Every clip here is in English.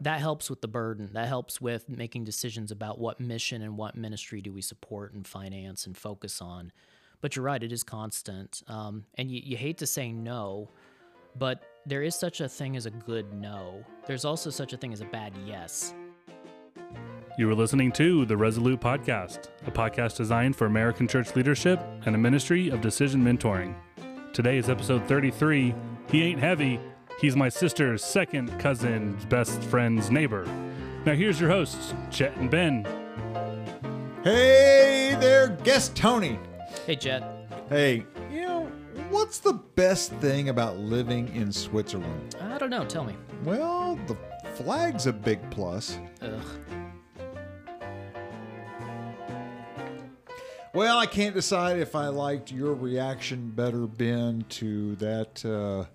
that helps with the burden. That helps with making decisions about what mission and what ministry do we support and finance and focus on. But you're right, it is constant. Um, and you, you hate to say no, but there is such a thing as a good no. There's also such a thing as a bad yes. You are listening to the Resolute Podcast, a podcast designed for American church leadership and a ministry of decision mentoring. Today is episode 33 He Ain't Heavy, He's My Sister's Second Cousin's Best Friend's Neighbor. Now, here's your hosts, Chet and Ben. Hey there, guest Tony. Hey, Chet. Hey, you know, what's the best thing about living in Switzerland? I don't know. Tell me. Well, the flag's a big plus. Ugh. Well, I can't decide if I liked your reaction better, Ben, to that uh,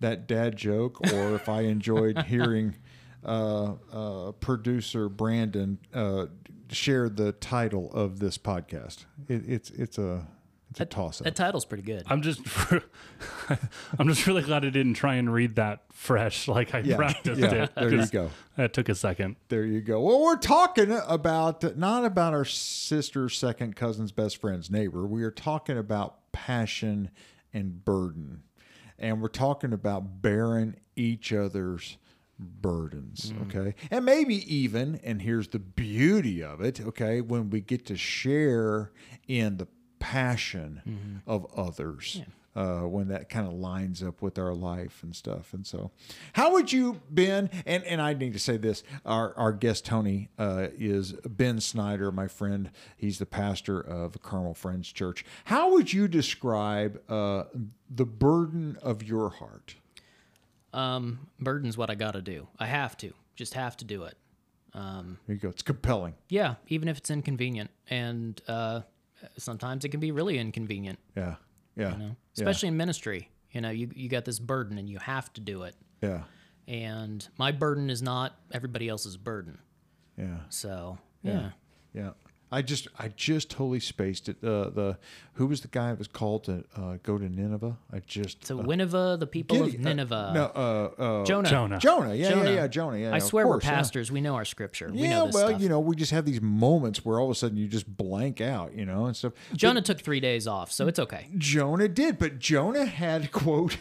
that dad joke, or if I enjoyed hearing uh, uh, producer Brandon uh, share the title of this podcast. It, it's it's a it's a toss up. That title's pretty good. I'm just, I'm just really glad I didn't try and read that fresh like I Yeah, practiced yeah, it. there you go. That took a second. There you go. Well, we're talking about not about our sister's second cousin's best friend's neighbor. We are talking about passion and burden. And we're talking about bearing each other's burdens, mm. okay? And maybe even, and here's the beauty of it, okay, when we get to share in the passion mm-hmm. of others uh, when that kind of lines up with our life and stuff. And so, how would you, Ben? And and I need to say this: our our guest Tony uh, is Ben Snyder, my friend. He's the pastor of Carmel Friends Church. How would you describe uh, the burden of your heart? Um, burden's what I got to do. I have to. Just have to do it. Um, There you go. It's compelling. yeah, even if it's inconvenient, and uh, sometimes it can be really inconvenient. Yeah. Yeah. You know, especially in ministry. You know, you you got this burden, and you have to do it. Yeah. And my burden is not everybody else's burden. Yeah. So yeah, Yeah. I just I just totally spaced it. Uh, the who was the guy that was called to uh, go to Nineveh? I just so uh, Nineveh, the people Giddy- of uh, Nineveh, no, uh, uh, Jonah. Jonah. Jonah. Yeah, Jonah. yeah, yeah, Jonah. Yeah, I swear course, we're yeah. pastors. We know our scripture. we Yeah, know this well, stuff. you know, we just have these moments where all of a sudden you just blank out, you know, and stuff. Jonah took three days off, so it's okay. Jonah did, but Jonah had quote,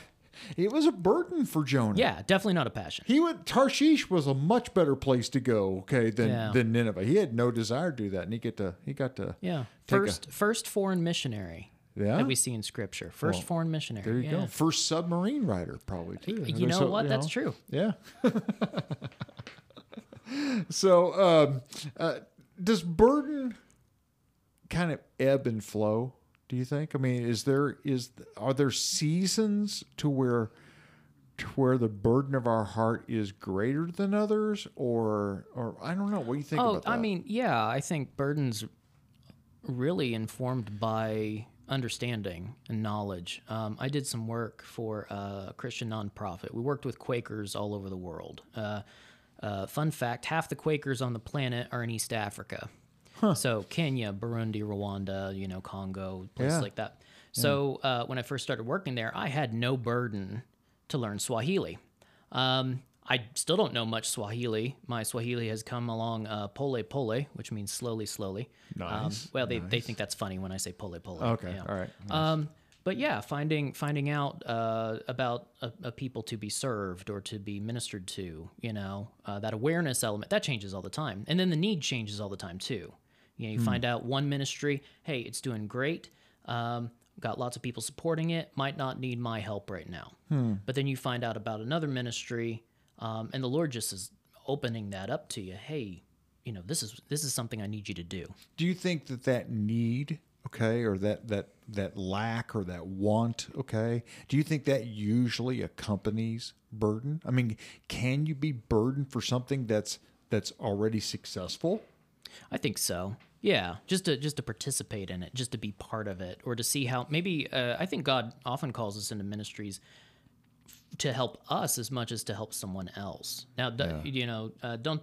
it was a burden for Jonah. Yeah, definitely not a passion. He went Tarshish was a much better place to go, okay, than Yeah. than Nineveh. He had no desire to do that, and he get to he got to Yeah, Take a- first first foreign missionary Yeah? that we see in scripture. First Well, foreign missionary. There you yeah. go. First submarine rider, probably. Too. You know So, what? you That's know, true. Yeah. so, um, uh, does burden kind of ebb and flow? Do you think? I mean, is there is are there seasons to where to where the burden of our heart is greater than others, or or I don't know. What do you think Oh, about that? I mean, yeah, I think burden's really informed by understanding and knowledge. Um, I did some work for a Christian nonprofit. We worked with Quakers all over the world. Uh, uh, fun fact: half the Quakers on the planet are in East Africa. So Kenya, Burundi, Rwanda, you know, Congo, places Yeah. like that. So uh, when I first started working there, I had no burden to learn Swahili. Um, I still don't know much Swahili. My Swahili has come along uh, pole pole, which means slowly, slowly. Um, Nice, well, they, they think that's funny when I say pole pole. Okay, yeah. all right. Um, but yeah, finding finding out uh, about a, a people to be served or to be ministered to, you know, uh, that awareness element that changes all the time, and then the need changes all the time too. You know, you find out one ministry, hey, it's doing great, um, got lots of people supporting it, might not need my help right now. But then you find out about another ministry, um, and the Lord just is opening that up to you. Hey, you know, this is this is something I need you to do. Do you think that that need, okay, or that that that lack or that want, okay, do you think that usually accompanies burden? I mean, can you be burdened for something that's that's already successful? I think so. Yeah, just to just to participate in it, just to be part of it, or to see how maybe uh, I think God often calls us into ministries f- to help us as much as to help someone else. Now, d- you know, uh, don't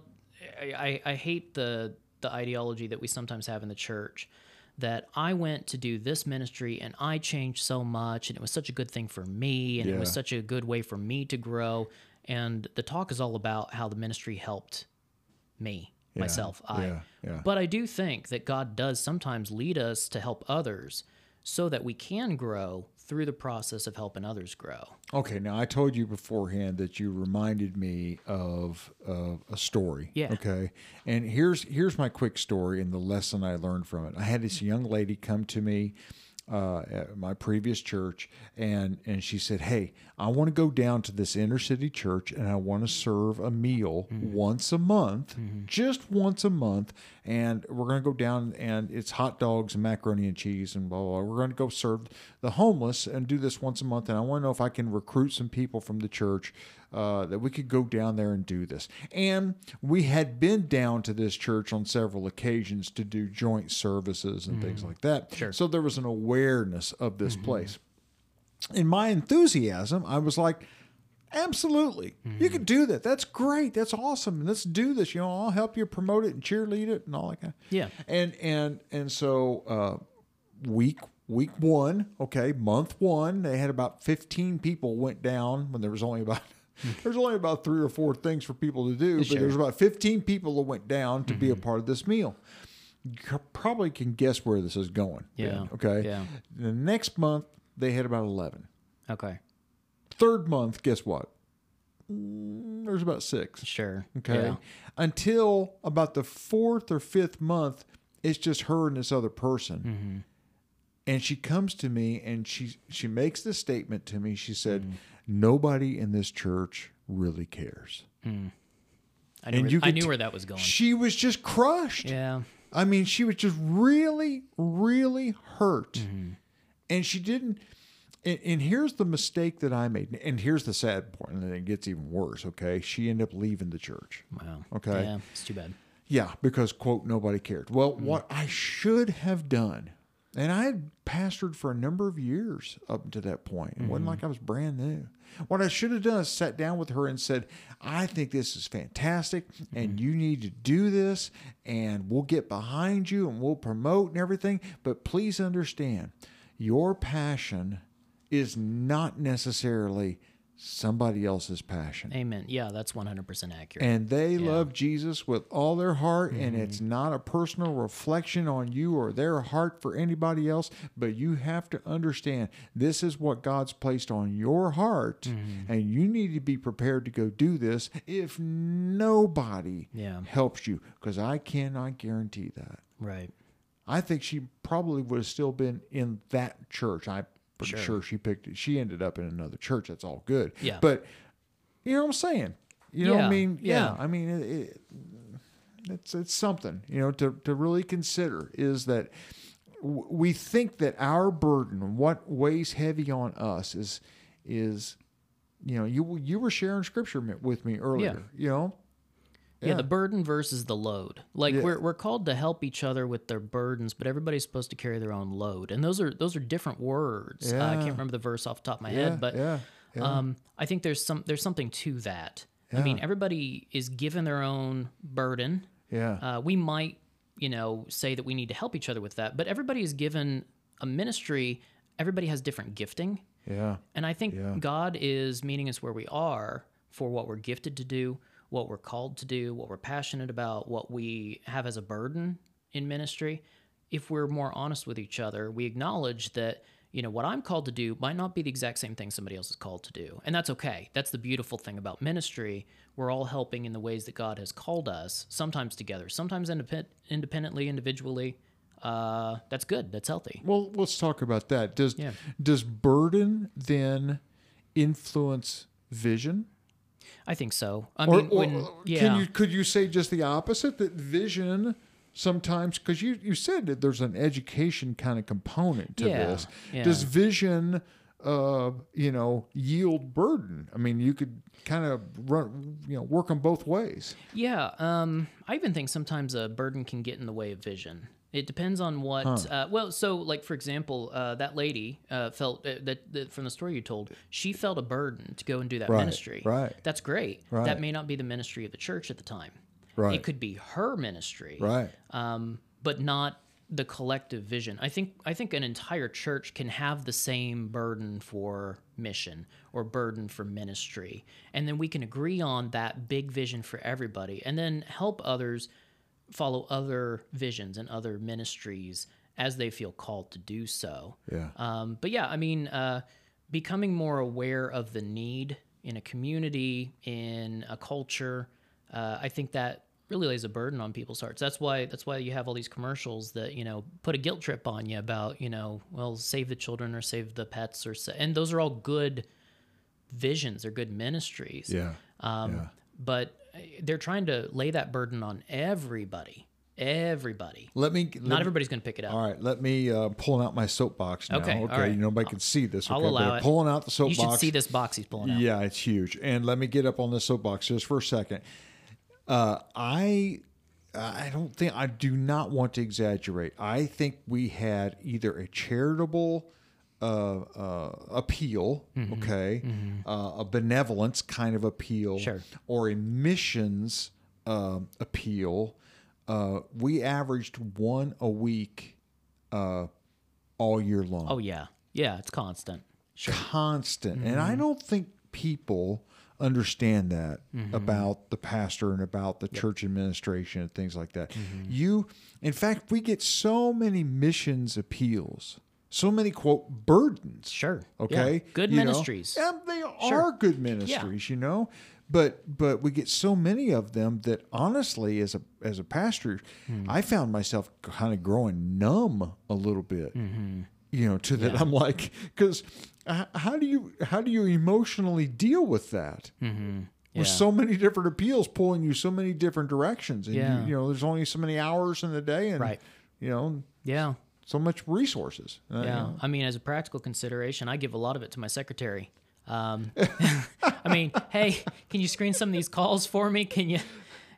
I, I I hate the the ideology that we sometimes have in the church that I went to do this ministry and I changed so much and it was such a good thing for me and it was such a good way for me to grow. And the talk is all about how the ministry helped me myself i yeah, yeah. but i do think that god does sometimes lead us to help others so that we can grow through the process of helping others grow Okay, now I told you beforehand that you reminded me of of a story. Yeah. Okay, and here's here's my quick story and the lesson I learned from it. I had this young lady come to me uh, at my previous church, and and she said, "Hey, I want to go down to this inner city church, and I want to serve a meal once a month, just once a month, and we're going to go down, and it's hot dogs and macaroni and cheese and blah blah. blah. We're going to go serve the homeless and do this once a month, and I want to know if I can recruit some people from the church." Uh, that we could go down there and do this. And we had been down to this church on several occasions to do joint services and things like that. Sure. So there was an awareness of this place. In my enthusiasm, I was like, absolutely, you can do that. That's great. That's awesome. Let's do this. You know, I'll help you promote it and cheerlead it and all that kind. of. Yeah. And and and so uh, week week one, okay, month one, they had about fifteen people went down when there was only about. There's only about three or four things for people to do, but there's about 15 people that went down to be a part of this meal. You probably can guess where this is going. Yeah. Ben, Okay. Yeah. The next month, they had about 11. okay Third month, guess what? Mm, There's about six. sure Okay. yeah. Until about the fourth or fifth month, it's just her and this other person. Mm-hmm. And she comes to me and she she makes this statement to me. She said, Mm-hmm. "Nobody in this church really cares." I knew, And where, you I knew t- where that was going She was just crushed. yeah I mean, she was just really, really hurt. Mm-hmm. And she didn't. And, and here's the mistake that I made. And here's the sad part, and it gets even worse. Okay. She ended up leaving the church. wow Okay. yeah it's too bad Yeah, because quote nobody cared. Well, Mm-hmm. what I should have done, and I had pastored for a number of years up to that point. It Mm-hmm. wasn't like I was brand new. What I should have done is sat down with her and said, "I think this is fantastic, Mm-hmm. and you need to do this, and we'll get behind you, and we'll promote and everything. But please understand, your passion is not necessarily." Somebody else's passion. amen yeah that's 100% accurate And they love Jesus with all their heart, and Mm-hmm. it's not a personal reflection on you or their heart for anybody else. But you have to understand this is what God's placed on your heart, Mm-hmm. and you need to be prepared to go do this if nobody Yeah. helps you, because I cannot guarantee that. right I think she probably would have still been in that church. I'm pretty Sure. sure, she picked it. She ended up in another church. That's all good. Yeah. But you know what I'm saying? You know what I mean? Yeah. yeah. I mean, it, it, it's it's something you know to to really consider is that w- we think that our burden, what weighs heavy on us, is is you know you you were sharing scripture with me earlier. Yeah. You know. Yeah. the burden versus the load. Like Yeah. we're we're called to help each other with their burdens, but everybody's supposed to carry their own load. And those are those are different words. Uh, I can't remember the verse off the top of my Yeah, head, but yeah, yeah. um I think there's some there's something to that. I mean, everybody is given their own burden. Yeah. Uh, we might, you know, say that we need to help each other with that, but everybody is given a ministry. Everybody has different gifting. yeah. And I think Yeah. God is meeting us where we are for what we're gifted to do, what we're called to do, what we're passionate about, what we have as a burden in ministry. If we're more honest with each other, we acknowledge that, you know, what I'm called to do might not be the exact same thing somebody else is called to do. And that's okay. That's the beautiful thing about ministry. We're all helping in the ways that God has called us, sometimes together, sometimes independ- independently, individually. Uh, that's good. That's healthy. Well, let's talk about that. Does Yeah. does burden then influence vision? I think so. I Or, mean, or when, yeah. can you could you say just the opposite that vision sometimes because you you said that there's an education kind of component to Yeah, this. yeah. Does vision uh you know yield burden? I mean, you could kind of run you know work on both ways. Yeah, um, I even think sometimes a burden can get in the way of vision. It depends on what. Uh, well, so like for example, uh, that lady uh, felt uh, that, that from the story you told, she felt a burden to go and do that Right, ministry. right. That's great. Right. That may not be the ministry of the church at the time. Right. It could be her ministry. Right. Um, but not the collective vision. I think I think an entire church can have the same burden for mission or burden for ministry, and then we can agree on that big vision for everybody, and then help others follow other visions and other ministries as they feel called to do so. Yeah. Um, but yeah, I mean, uh, becoming more aware of the need in a community, in a culture, uh, I think that really lays a burden on people's hearts. That's why that's why you have all these commercials that you know put a guilt trip on you about you know well save the children or save the pets or sa- and those are all good visions. They're good ministries. Yeah. Um, Yeah. But they're trying to lay that burden on everybody. Everybody. Let me. Let Not everybody's going to pick it up. All right, let me uh, pulling out my soapbox now. Okay, okay. right. Nobody can see this. Okay, I'll allow it. Pulling out the soapbox. You should see this box he's pulling out. Yeah, it's huge. And let me get up on this soapbox just for a second. Uh, I I don't think I do not want to exaggerate. I think we had either a charitable uh, uh, appeal, okay, Uh, a benevolence kind of appeal, Sure. or a missions um appeal. Uh, we averaged one a week uh, all year long Oh yeah, yeah, it's constant. Sure. constant. And Mm-hmm. I don't think people understand that Mm-hmm. about the pastor and about the church administration and things like that. Mm-hmm. You, in fact, we get so many missions appeals, so many quote burdens. Sure. Okay. Yeah. Good you know? ministries. Yeah, they Sure. are good ministries, you know. But but we get so many of them that honestly, as a as a pastor, Hmm. I found myself kind of growing numb a little bit. Mm-hmm. You know, to that I'm like, because how do you how do you emotionally deal with that? Mm-hmm. With so many different appeals pulling you so many different directions, and Yeah. you, you know, there's only so many hours in the day, and Right. you know, Yeah. So much resources. Uh, Yeah. I mean, as a practical consideration, I give a lot of it to my secretary. Um, I mean, hey, can you screen some of these calls for me? Can you?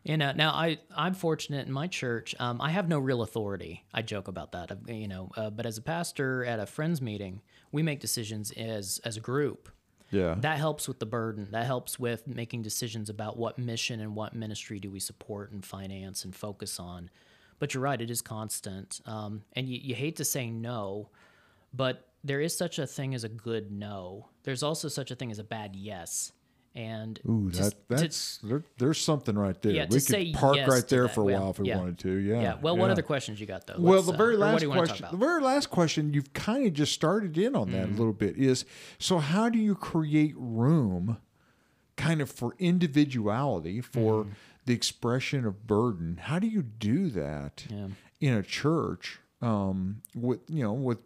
You know, now I I'm fortunate in my church. Um, I have no real authority. I joke about that. You know, uh, but as a pastor at a friends meeting, we make decisions as as a group. yeah, That helps with the burden. That helps with making decisions about what mission and what ministry do we support and finance and focus on. But you're right, it is constant. Um, and you, you hate to say no, but there is such a thing as a good no. There's also such a thing as a bad yes. And Ooh, to- that, to- that's there, there's something right there. Yeah, we to could park yes right to there for a Well, while if we yeah. wanted to. Yeah. yeah. Well, what yeah. other questions you got though? Well, Let's, the uh, very what last do you wanna talk question, the very last question, you've kind of just started in on that Mm. a little bit. Is so how do you create room, kind of for individuality, for Mm. The expression of burden? How do you do that Yeah. in a church? Um, with you know, with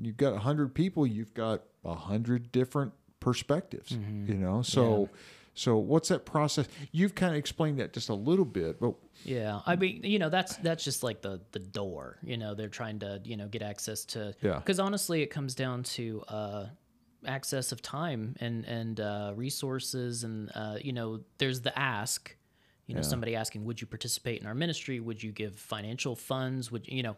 you've got a hundred people, you've got a hundred different perspectives. Mm-hmm. You know, so. So what's that process? You've kind of explained that just a little bit, but Yeah, I mean, you know, that's that's just like the the door. You know, they're trying to you know get access to. Yeah. Because honestly, it comes down to uh, access of time and and uh, resources, and uh, you know, there's the ask. You know, somebody asking, "Would you participate in our ministry? Would you give financial funds? Would you know?"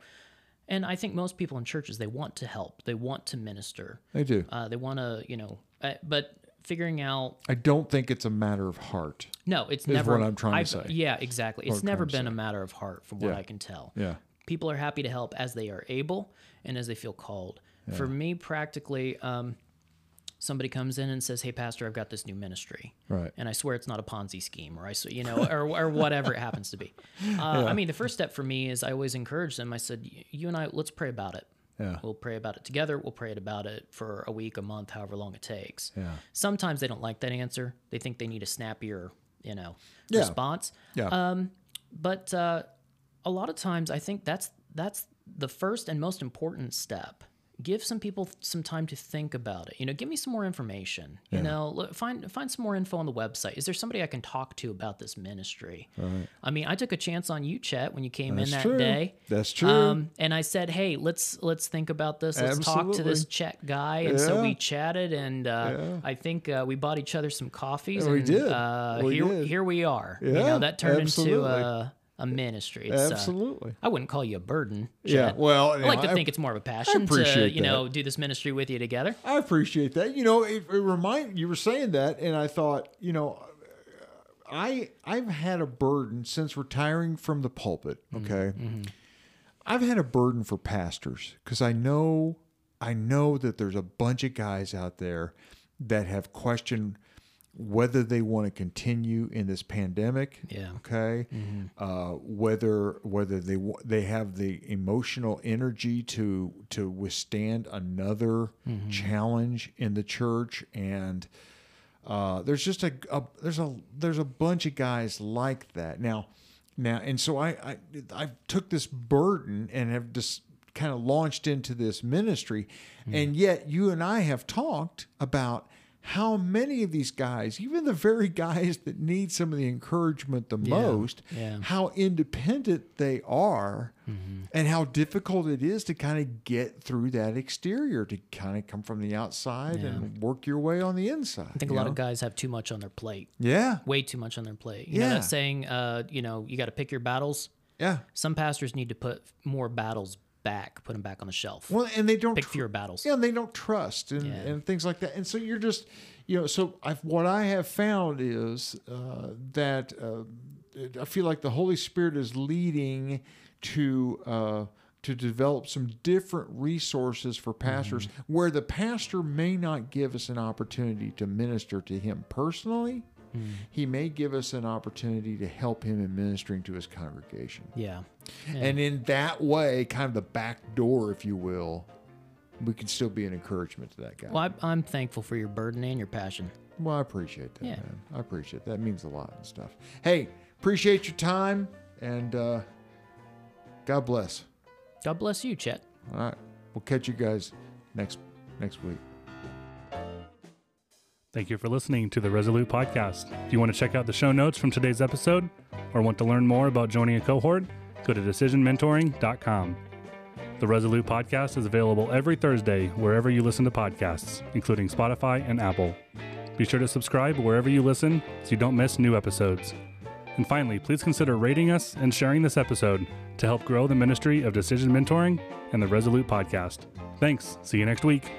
And I think most people in churches they want to help. They want to minister. they do. Uh, they want to, you know, uh, but figuring out I don't think it's a matter of heart. no, it's never. what I'm trying to I've- say. Yeah, exactly. It's I'm never been a matter of heart, from what Yeah. I can tell. Yeah. People are happy to help as they are able and as they feel called. For me, practically, um, somebody comes in and says, "Hey, pastor, I've got this new ministry." Right. And I swear it's not a Ponzi scheme, or I, you know, or, or whatever it happens to be. Uh, I mean, the first step for me is I always encourage them. I said, "You and I, let's pray about it. Yeah. We'll pray about it together. We'll pray about it for a week, a month, however long it takes." Yeah. Sometimes they don't like that answer. They think they need a snappier, you know, Yeah. response. Yeah. Um, but uh, a lot of times, I think that's that's the first and most important step. Give some people some time to think about it. You know, give me some more information. You know, look, find find some more info on the website. Is there somebody I can talk to about this ministry? I mean, I took a chance on you, Chet, when you came That's in that true. day. That's true. Um, and I said, "Hey, let's let's think about this. Let's talk to this Chet guy." And so we chatted, and uh, Yeah. I think uh, we bought each other some coffees. Yeah, we and, did. Uh, We here, did. here we are. you know, that turned absolutely. into a, ministry. It's, uh, Absolutely. I wouldn't call you a burden. Yeah, well, I like know, to I- think it's more of a passion to you know do this ministry with you together. I appreciate that. You know, it, it remind you were saying that, and I thought, you know, I I've had a burden since retiring from the pulpit. Mm-hmm. Okay, I've had a burden for pastors because I know I know that there's a bunch of guys out there that have questioned whether they want to continue in this pandemic. Yeah. Okay. Uh, whether whether they they have the emotional energy to to withstand another challenge in the church and. Uh, there's just a, a there's a there's a bunch of guys like that now now and so I I, I took this burden and have just kind of launched into this ministry and yet you and I have talked about how many of these guys even the very guys that need some of the encouragement the most yeah. how independent they are and how difficult it is to kind of get through that exterior to kind of come from the outside and work your way on the inside I think a lot of guys have too much on their plate. yeah Way too much on their plate. You know Yeah. that saying, uh, you know, you got to pick your battles. yeah Some pastors need to put more battles back, put them back on the shelf. Well, and they don't Pick fewer battles. Yeah, and they don't trust and, Yeah. and things like that. And so you're just, you know, so I've, what I have found is uh, that uh, I feel like the Holy Spirit is leading to uh, to develop some different resources for pastors Mm-hmm. where the pastor may not give us an opportunity to minister to him personally. Mm. He may give us an opportunity to help him in ministering to his congregation. Yeah. Yeah. And in that way, kind of the back door, if you will, we can still be an encouragement to that guy. Well, I, I'm thankful for your burden and your passion. Well, I appreciate that, Yeah. man. I appreciate that. It means a lot and stuff. Hey, appreciate your time and uh, God bless. God bless you, Chet. All right, we'll catch you guys next next week. Thank you for listening to the Resolute Podcast. If you want to check out the show notes from today's episode or want to learn more about joining a cohort, go to decisionmentoring.com. The Resolute Podcast is available every Thursday wherever you listen to podcasts, including Spotify and Apple. Be sure to subscribe wherever you listen so you don't miss new episodes. And finally, please consider rating us and sharing this episode to help grow the ministry of decision mentoring and the Resolute Podcast. Thanks. See you next week.